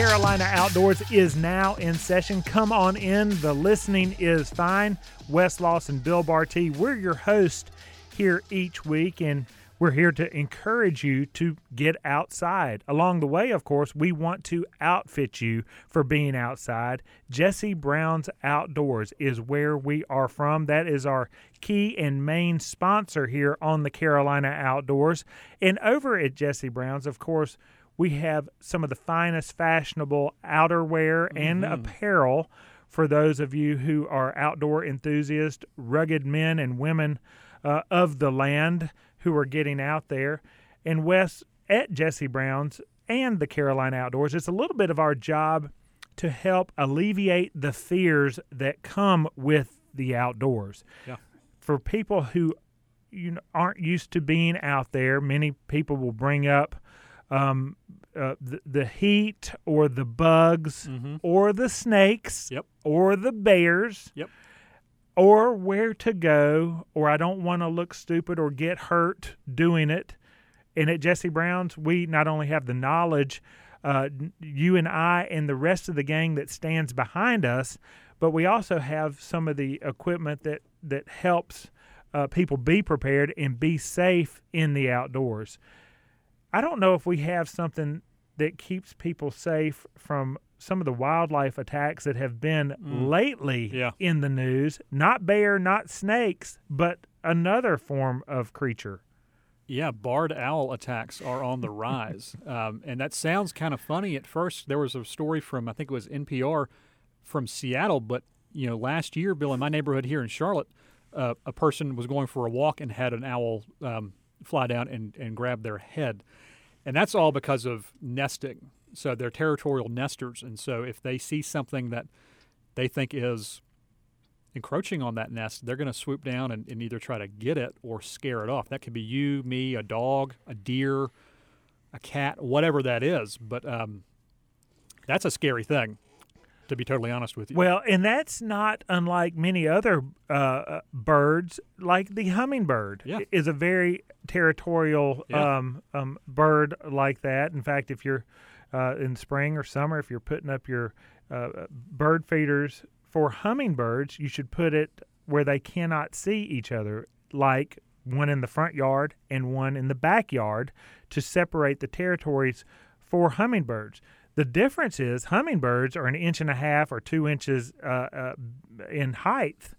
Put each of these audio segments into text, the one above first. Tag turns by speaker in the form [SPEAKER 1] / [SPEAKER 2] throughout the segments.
[SPEAKER 1] Carolina Outdoors is now in session. Come on in. The listening is fine. Wes Lawson, Bill Barty, we're your host here each week, and we're here to encourage you to get outside. Along the way, of course, we want to outfit you for being outside. Jesse Brown's Outdoors is where we are from. That is our key and main sponsor here on the Carolina Outdoors. And over at Jesse Brown's, of course, we have some of the finest fashionable outerwear and
[SPEAKER 2] Mhm.
[SPEAKER 1] apparel for those of you who are outdoor enthusiasts, rugged men and women uh, of the land who are getting out there. And Wes, at Jesse Brown's and the Carolina Outdoors, it's a little bit of our job to help alleviate the fears that come with the outdoors.
[SPEAKER 2] Yeah.
[SPEAKER 1] For people who you know, aren't used to being out there, many people will bring up um, uh, the, the heat or the bugs
[SPEAKER 2] Mm-hmm.
[SPEAKER 1] or the snakes
[SPEAKER 2] Yep.
[SPEAKER 1] or the bears
[SPEAKER 2] Yep.
[SPEAKER 1] or where to go or I don't want to look stupid or get hurt doing it. And at Jesse Brown's, we not only have the knowledge, uh, you and I and the rest of the gang that stands behind us, but we also have some of the equipment that that helps uh, people be prepared and be safe in the outdoors. I don't know if we have something that keeps people safe from some of the wildlife attacks that have been
[SPEAKER 2] Mm.
[SPEAKER 1] lately
[SPEAKER 2] Yeah.
[SPEAKER 1] in the news. Not bear, not snakes, but another form of creature.
[SPEAKER 2] Yeah, barred owl attacks are on the rise. Um, and that sounds kind of funny at first. There was a story from, I think it was NPR from Seattle, but, you know, last year, Bill, in my neighborhood here in Charlotte, uh, a person was going for a walk and had an owl um, fly down and, and grab their head. And that's all because of nesting. So they're territorial nesters. And so if they see something that they think is encroaching on that nest, they're going to swoop down and, and either try to get it or scare it off. That could be you, me, a dog, a deer, a cat, whatever that is. But um, that's a scary thing, to be totally honest with you.
[SPEAKER 1] Well, and that's not unlike many other uh, uh, birds, like the hummingbird
[SPEAKER 2] Yeah.
[SPEAKER 1] is a very territorial
[SPEAKER 2] Yeah.
[SPEAKER 1] um, um, bird like that. In fact, if you're uh, in spring or summer, if you're putting up your uh, bird feeders for hummingbirds, you should put it where they cannot see each other, like one in the front yard and one in the backyard to separate the territories for hummingbirds. The difference is hummingbirds are an inch and a half or two inches uh, uh, in height.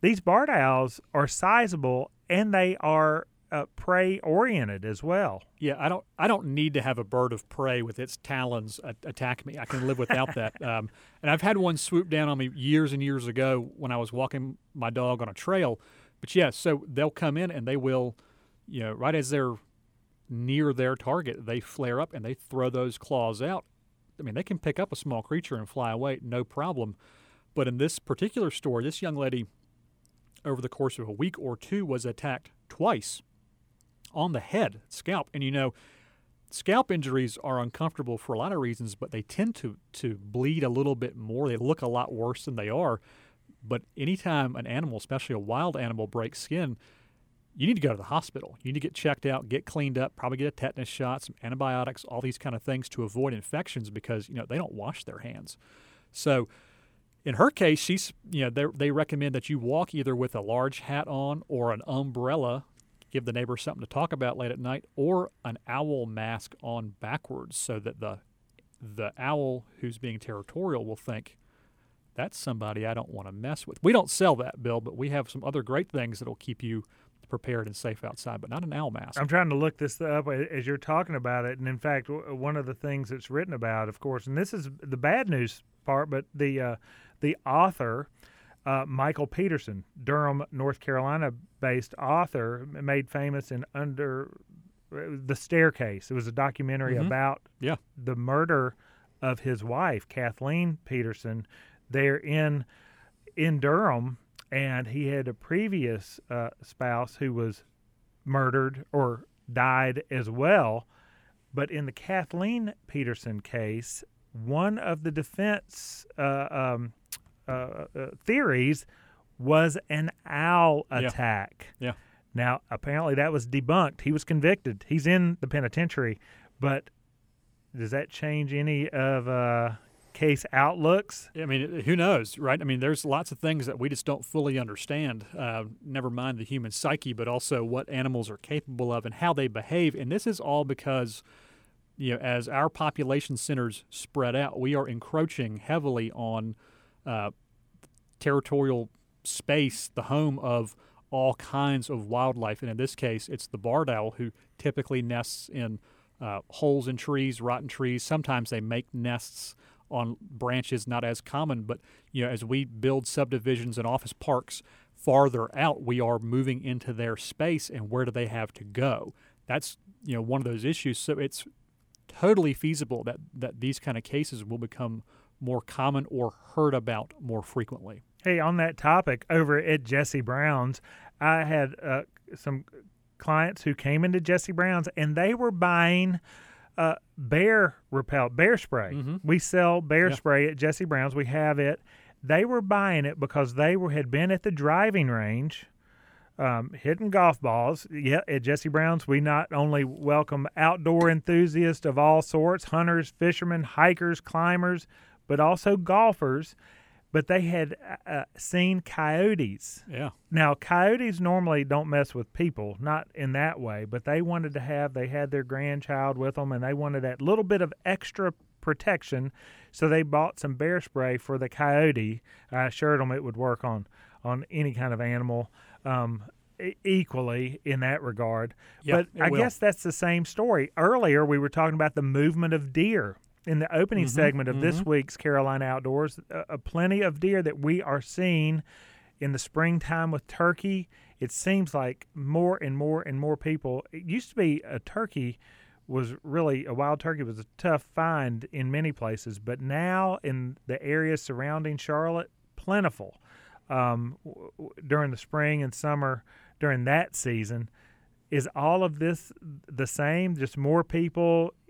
[SPEAKER 1] These barred owls are sizable and they are uh, prey oriented as well.
[SPEAKER 2] yeah, I don't, I don't need to have a bird of prey with its talons a- attack me. I can live without that. Um, and I've had one swoop down on me years and years ago when I was walking my dog on a trail. But yeah, so they'll come in and they will, you know, right as they're near their target, they flare up and they throw those claws out. I mean, they can pick up a small creature and fly away, no problem. But in this particular story, this young lady, over the course of a week or two, was attacked twice on the head, scalp. And you know, scalp injuries are uncomfortable for a lot of reasons, but they tend to, to bleed a little bit more. They look a lot worse than they are. But anytime an animal, especially a wild animal, breaks skin, you need to go to the hospital. You need to get checked out, get cleaned up, probably get a tetanus shot, some antibiotics, all these kind of things to avoid infections because you know they don't wash their hands. So, in her case, she's you know they recommend that you walk either with a large hat on or an umbrella, give the neighbor something to talk about late at night, or an owl mask on backwards so that the the owl who's being territorial will think that's somebody I don't want to mess with. We don't sell that, Bill, but we have some other great things that'll keep you prepared and safe outside, but not an owl mask.
[SPEAKER 1] I'm trying to look this up as you're talking about it, and in fact, one of the things that's written about, of course, and this is the bad news part, but the uh, the author. Uh, Michael Peterson, Durham, North Carolina-based author, made famous in Under uh, the Staircase. It was a documentary
[SPEAKER 2] Mhm.
[SPEAKER 1] about
[SPEAKER 2] Yeah.
[SPEAKER 1] the murder of his wife, Kathleen Peterson, there in in Durham, and he had a previous uh, spouse who was murdered or died as well. But in the Kathleen Peterson case, one of the defense uh, um, uh, uh, theories was an owl
[SPEAKER 2] Yeah.
[SPEAKER 1] attack.
[SPEAKER 2] Yeah.
[SPEAKER 1] Now, apparently, that was debunked. He was convicted. He's in the penitentiary, but does that change any of uh, case outlooks?
[SPEAKER 2] I mean, who knows, right? I mean, there's lots of things that we just don't fully understand. Uh, never mind the human psyche, but also what animals are capable of and how they behave. And this is all because, you know, as our population centers spread out, we are encroaching heavily on uh, territorial space, the home of all kinds of wildlife. And in this case, it's the barred owl who typically nests in uh, holes in trees, rotten trees. Sometimes they make nests on branches, not as common. But you know, as we build subdivisions and office parks farther out, we are moving into their space, and where do they have to go? That's you know one of those issues. So it's totally feasible that that these kind of cases will become more common or heard about more frequently.
[SPEAKER 1] Hey, on that topic, over at Jesse Brown's, I had uh, some clients who came into Jesse Brown's and they were buying uh, bear repel, bear spray.
[SPEAKER 2] Mm-hmm.
[SPEAKER 1] We sell bear
[SPEAKER 2] Yeah.
[SPEAKER 1] spray at Jesse Brown's. We have it. They were buying it because they were had been at the driving range, um, hitting golf balls. Yeah, at Jesse Brown's, we not only welcome outdoor enthusiasts of all sorts, hunters, fishermen, hikers, climbers, but also golfers. But they had uh, seen coyotes.
[SPEAKER 2] Yeah.
[SPEAKER 1] Now, coyotes normally don't mess with people, not in that way, but they wanted to have, they had their grandchild with them and they wanted that little bit of extra protection. So they bought some bear spray for the coyote. I assured them it would work on, on any kind of animal um, equally in that regard.
[SPEAKER 2] Yeah,
[SPEAKER 1] but I
[SPEAKER 2] will.
[SPEAKER 1] guess that's the same story. Earlier, we were talking about the movement of deer. In the opening
[SPEAKER 2] Mhm,
[SPEAKER 1] segment of this
[SPEAKER 2] mhm.
[SPEAKER 1] week's Carolina Outdoors, uh, uh, plenty of deer that we are seeing in the springtime with turkey. It seems like more and more and more people. It used to be a turkey was really a wild turkey was a tough find in many places, but now in the areas surrounding Charlotte, plentiful um, w- w- during the spring and summer during that season. Is all of this the same? Just more people m- s- m-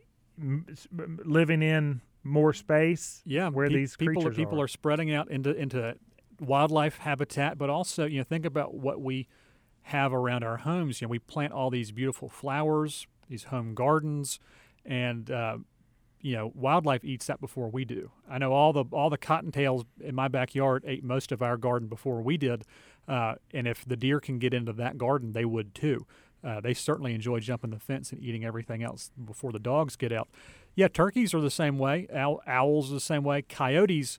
[SPEAKER 1] living in more space?
[SPEAKER 2] Yeah,
[SPEAKER 1] where
[SPEAKER 2] pe-
[SPEAKER 1] these
[SPEAKER 2] people people
[SPEAKER 1] are.
[SPEAKER 2] are spreading out into into wildlife habitat, but also you know think about what we have around our homes. You know, we plant all these beautiful flowers, these home gardens, and uh, you know wildlife eats that before we do. I know all the all the cottontails in my backyard ate most of our garden before we did, uh, and if the deer can get into that garden, they would too. Uh, they certainly enjoy jumping the fence and eating everything else before the dogs get out. Yeah, turkeys are the same way. Owl, owls are the same way. Coyotes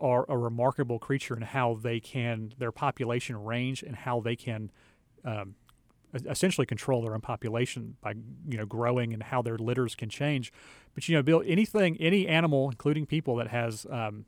[SPEAKER 2] are a remarkable creature in how they can their population range and how they can um, essentially control their own population by you know growing and how their litters can change. But you know, Bill, anything, any animal, including people, that has um,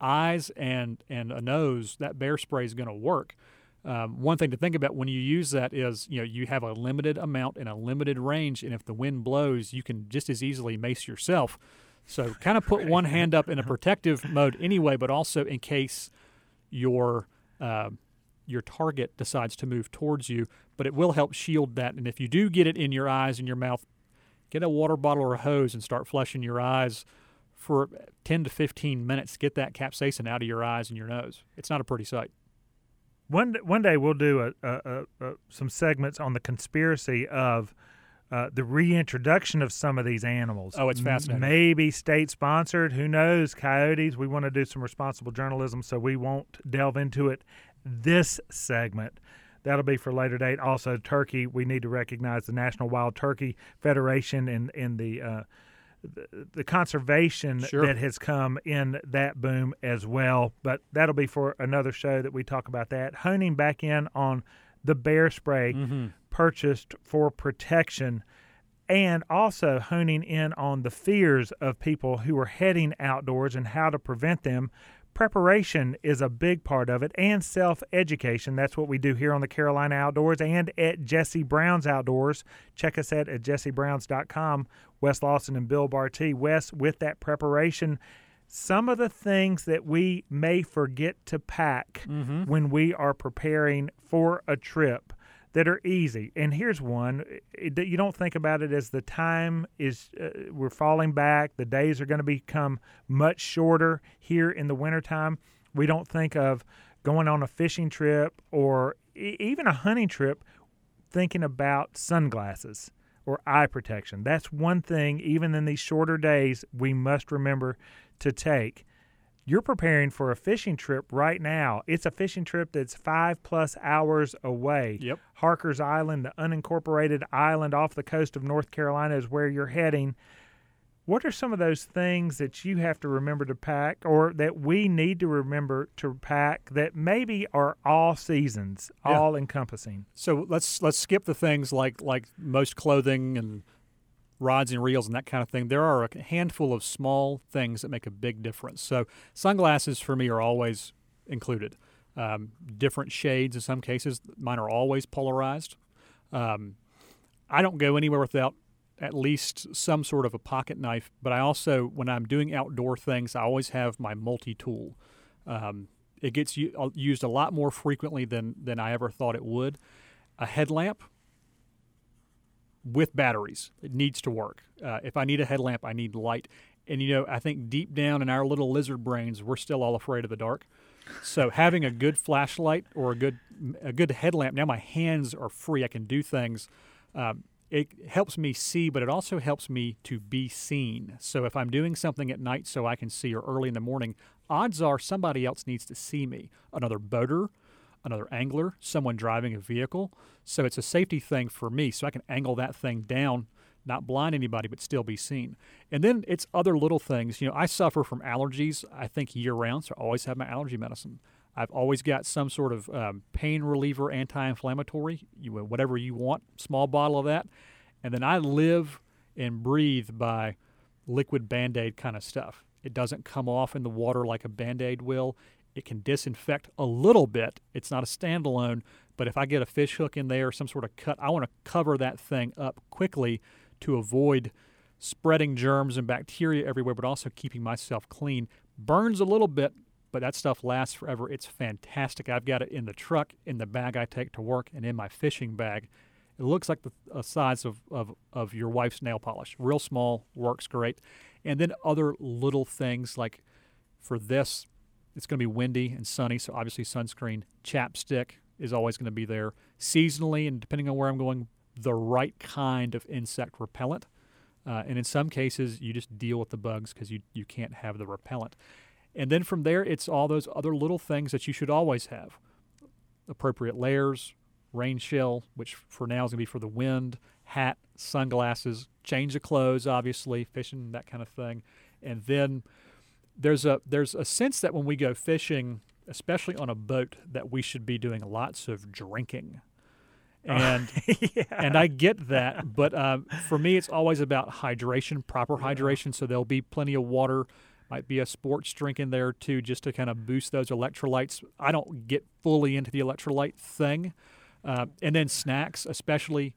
[SPEAKER 2] eyes and and a nose, that bear spray is going to work. Um, one thing to think about when you use that is, you know, you have a limited amount and a limited range, and if the wind blows, you can just as easily mace yourself. So, kind of put one hand up in a protective mode anyway, but also in case your uh, your target decides to move towards you. But it will help shield that. And if you do get it in your eyes and your mouth, get a water bottle or a hose and start flushing your eyes for 10 to 15 minutes. Get that capsaicin out of your eyes and your nose. It's not a pretty sight.
[SPEAKER 1] One one day we'll do a, a, a, some segments on the conspiracy of uh, the reintroduction of some of these animals.
[SPEAKER 2] Oh, it's
[SPEAKER 1] M-
[SPEAKER 2] fascinating.
[SPEAKER 1] Maybe state sponsored. Who knows? Coyotes. We want to do some responsible journalism, so we won't delve into it this segment. That'll be for later date. Also, turkey. We need to recognize the National Wild Turkey Federation and and the. Uh, the, conservation
[SPEAKER 2] Sure.
[SPEAKER 1] that has come in that boom as well. But that'll be for another show that we talk about that. Honing back in on the bear spray
[SPEAKER 2] Mm-hmm.
[SPEAKER 1] purchased for protection and also honing in on the fears of people who are heading outdoors and how to prevent them. Preparation is a big part of it and self education. That's what we do here on the Carolina Outdoors and at Jesse Brown's Outdoors. Check us out at jessebrowns.com. Wes Lawson and Bill Barty. Wes, with that preparation, some of the things that we may forget to pack
[SPEAKER 2] Mm-hmm.
[SPEAKER 1] when we are preparing for a trip that are easy. And here's one that you don't think about it as the time is, uh, we're falling back, the days are going to become much shorter here in the wintertime. We don't think of going on a fishing trip or even a hunting trip thinking about sunglasses or eye protection. That's one thing, even in these shorter days, we must remember to take. You're preparing for a fishing trip right now. It's a fishing trip that's five plus hours away.
[SPEAKER 2] Yep.
[SPEAKER 1] Harker's Island, the unincorporated island off the coast of North Carolina, is where you're heading. What are some of those things that you have to remember to pack or that we need to remember to pack that maybe are all seasons,
[SPEAKER 2] Yeah.
[SPEAKER 1] all encompassing?
[SPEAKER 2] So let's let's skip the things like like most clothing and rods and reels and that kind of thing. There are a handful of small things that make a big difference. So sunglasses for me are always included. Um, different shades in some cases. Mine are always polarized. Um, I don't go anywhere without at least some sort of a pocket knife. But I also, when I'm doing outdoor things, I always have my multi tool. Um, it gets uh, used a lot more frequently than than I ever thought it would. A headlamp with batteries. It needs to work. Uh, if I need a headlamp, I need light. And you know, I think deep down in our little lizard brains, we're still all afraid of the dark. So having a good flashlight or a good a good headlamp. Now my hands are free. I can do things. Um, it helps me see, but it also helps me to be seen. So if I'm doing something at night so I can see or early in the morning, odds are somebody else needs to see me. Another boater, another angler, someone driving a vehicle. So it's a safety thing for me. So I can angle that thing down, not blind anybody, but still be seen. And then it's other little things. You know, I suffer from allergies, I think year round, so I always have my allergy medicine. I've always got some sort of um, pain reliever, anti-inflammatory, you, whatever you want, small bottle of that. And then I live and breathe by liquid Band-Aid kind of stuff. It doesn't come off in the water like a Band-Aid will. It can disinfect a little bit. It's not a standalone, but if I get a fish hook in there, some sort of cut, I want to cover that thing up quickly to avoid spreading germs and bacteria everywhere, but also keeping myself clean. Burns a little bit, but that stuff lasts forever. It's fantastic. I've got it in the truck, in the bag I take to work, and in my fishing bag. It looks like the uh, size of, of, of your wife's nail polish. Real small, works great. And then other little things like for this, it's going to be windy and sunny, so obviously sunscreen. Chapstick is always going to be there. Seasonally, and depending on where I'm going, the right kind of insect repellent. Uh, and in some cases, you just deal with the bugs because you, you can't have the repellent. And then from there, it's all those other little things that you should always have appropriate layers, rain shell, which for now is going to be for the wind, hat, sunglasses, change of clothes, obviously, fishing, that kind of thing. And then there's a there's a sense that when we go fishing, especially on a boat, that we should be doing lots of drinking. And
[SPEAKER 1] yeah.
[SPEAKER 2] and I get that, but um, for me, it's always about hydration, proper hydration. So there'll be plenty of water, might be a sports drink in there too, just to kind of boost those electrolytes. I don't get fully into the electrolyte thing, uh, and then snacks, especially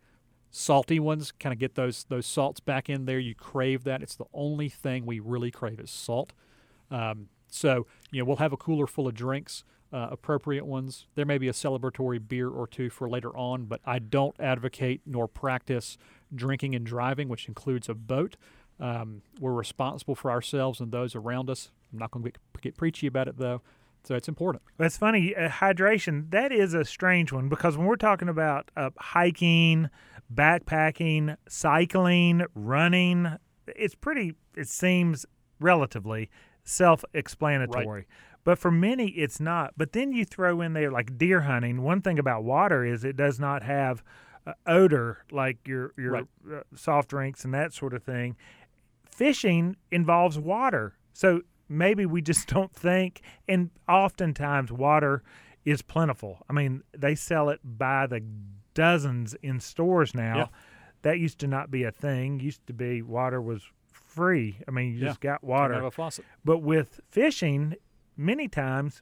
[SPEAKER 2] salty ones, kind of get those those salts back in there. You crave that. It's the only thing we really crave is salt. Um, so you know we'll have a cooler full of drinks uh, appropriate ones. There may be a celebratory beer or two for later on, but I don't advocate nor practice drinking and driving, which includes a boat. Um, we're responsible for ourselves and those around us. I'm not going to get, preachy about it though, so it's important.
[SPEAKER 1] That's funny. Uh, hydration, that is a strange one because when we're talking about uh, hiking, backpacking, cycling, running, it's pretty, it seems relatively self explanatory. But for many, it's not. But then you throw in there like deer hunting. One thing about water is it does not have uh, odor like your your
[SPEAKER 2] Right.
[SPEAKER 1] uh, soft drinks and that sort of thing. Fishing involves water, so maybe we just don't think. And oftentimes, water is plentiful. I mean, they sell it by the dozens in stores now.
[SPEAKER 2] Yeah.
[SPEAKER 1] That used to not be a thing. Used to be water was free. I mean, you
[SPEAKER 2] Yeah.
[SPEAKER 1] just got water.
[SPEAKER 2] out of a faucet.
[SPEAKER 1] But with fishing, many times,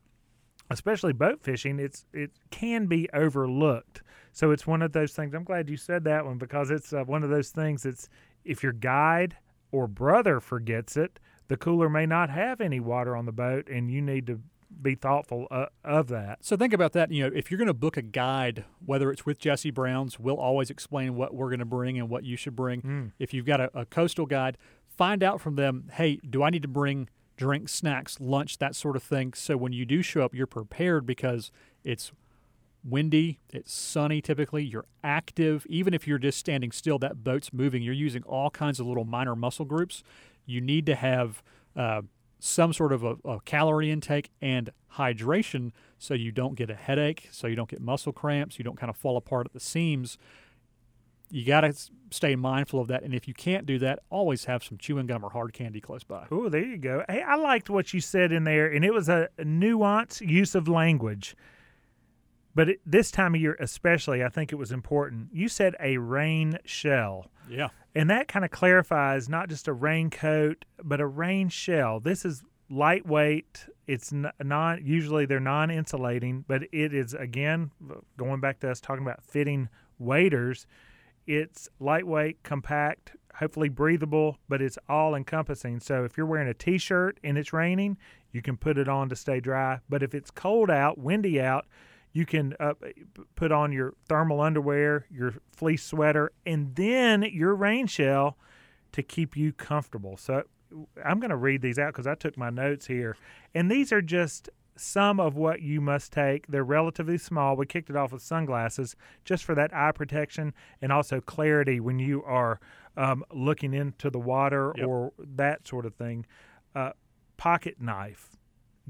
[SPEAKER 1] especially boat fishing, it's it can be overlooked. So it's one of those things. I'm glad you said that one because it's uh, one of those things. That's if your guide or brother forgets it, the cooler may not have any water on the boat, and you need to be thoughtful uh, of that.
[SPEAKER 2] So think about that. You know, if you're going to book a guide, whether it's with Jesse Brown's, we'll always explain what we're going to bring and what you should bring.
[SPEAKER 1] Mm.
[SPEAKER 2] If you've got a, a coastal guide, find out from them. Hey, do I need to bring drinks, snacks, lunch, that sort of thing? So when you do show up, you're prepared because it's windy, it's sunny typically, you're active. Even if you're just standing still, that boat's moving. You're using all kinds of little minor muscle groups. You need to have uh, some sort of a, a, calorie intake and hydration so you don't get a headache, so you don't get muscle cramps, you don't kind of fall apart at the seams. You got to stay mindful of that. And if you can't do that, always have some chewing gum or hard candy close by.
[SPEAKER 1] Oh, there you go. Hey, I liked what you said in there, and it was a, nuanced use of language. But it, this time of year, especially, I think it was important. You said a rain shell.
[SPEAKER 2] Yeah.
[SPEAKER 1] And that kind of clarifies not just a raincoat, but a rain shell. This is lightweight. It's not usually they're non-insulating, but it is again going back to us talking about fitting waders. It's lightweight, compact, hopefully breathable, but it's all encompassing. So if you're wearing a t-shirt and it's raining, you can put it on to stay dry. But if it's cold out, windy out, you can uh, put on your thermal underwear, your fleece sweater, and then your rain shell to keep you comfortable. So I'm going to read these out because I took my notes here. And these are just some of what you must take. They're relatively small. We kicked it off with sunglasses just for that eye protection and also clarity when you are um, looking into the water yep. or that sort of thing. Uh, pocket knife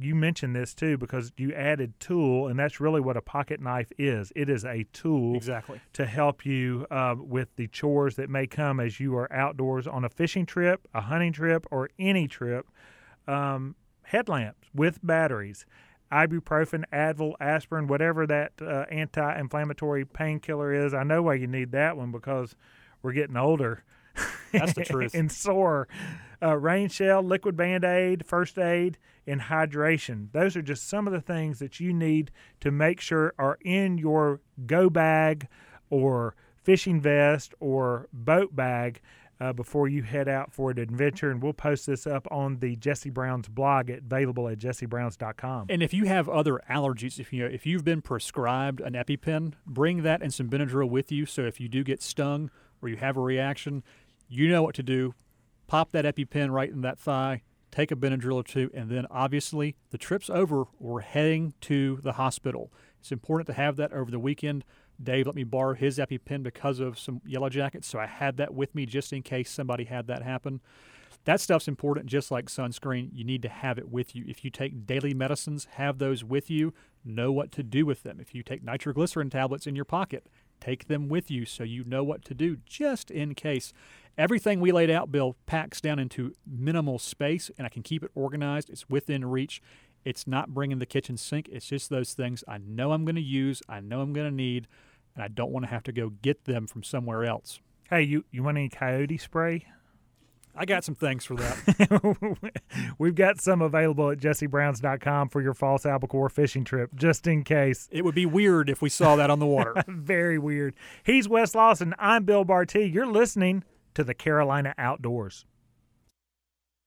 [SPEAKER 1] you mentioned this too because you added tool, and that's really what a pocket knife is. It is a tool
[SPEAKER 2] exactly
[SPEAKER 1] to help you uh, with the chores that may come as you are outdoors on a fishing trip, a hunting trip, or any trip. Um, headlamps with batteries, ibuprofen, Advil, aspirin, whatever that uh, anti-inflammatory painkiller is. I know why you need that one because we're getting older.
[SPEAKER 2] That's the truth.
[SPEAKER 1] and sore. Uh, rain shell, liquid band aid, first aid, and hydration. Those are just some of the things that you need to make sure are in your go bag or fishing vest or boat bag uh, before you head out for an adventure. And we'll post this up on the Jesse Brown's blog, available at jessebrowns.com.
[SPEAKER 2] And if you have other allergies, if you if you've been prescribed an EpiPen, bring that and some Benadryl with you. So if you do get stung or you have a reaction, you know what to do. Pop that EpiPen right in that thigh take a Benadryl or two, and then obviously the trip's over. We're heading to the hospital. It's important to have that over the weekend. Dave let me borrow his EpiPen because of some yellow jackets, so I had that with me just in case somebody had that happen. That stuff's important, just like sunscreen. You need to have it with you. If you take daily medicines, have those with you. Know what to do with them. If you take nitroglycerin tablets in your pocket, take them with you so you know what to do just in case. Everything we laid out, Bill, packs down into minimal space, and I can keep it organized. It's within reach. It's not bringing the kitchen sink. It's just those things I know I'm going to use, I know I'm going to need, and I don't want to have to go get them from somewhere else.
[SPEAKER 1] Hey, you, you want any coyote spray?
[SPEAKER 2] I got some things for that.
[SPEAKER 1] We've got some available at jessebrowns.com for your false albacore fishing trip, just in case.
[SPEAKER 2] It would be weird if we saw that on the water.
[SPEAKER 1] Very weird. He's Wes Lawson. I'm Bill Barty. You're listening to the Carolina Outdoors.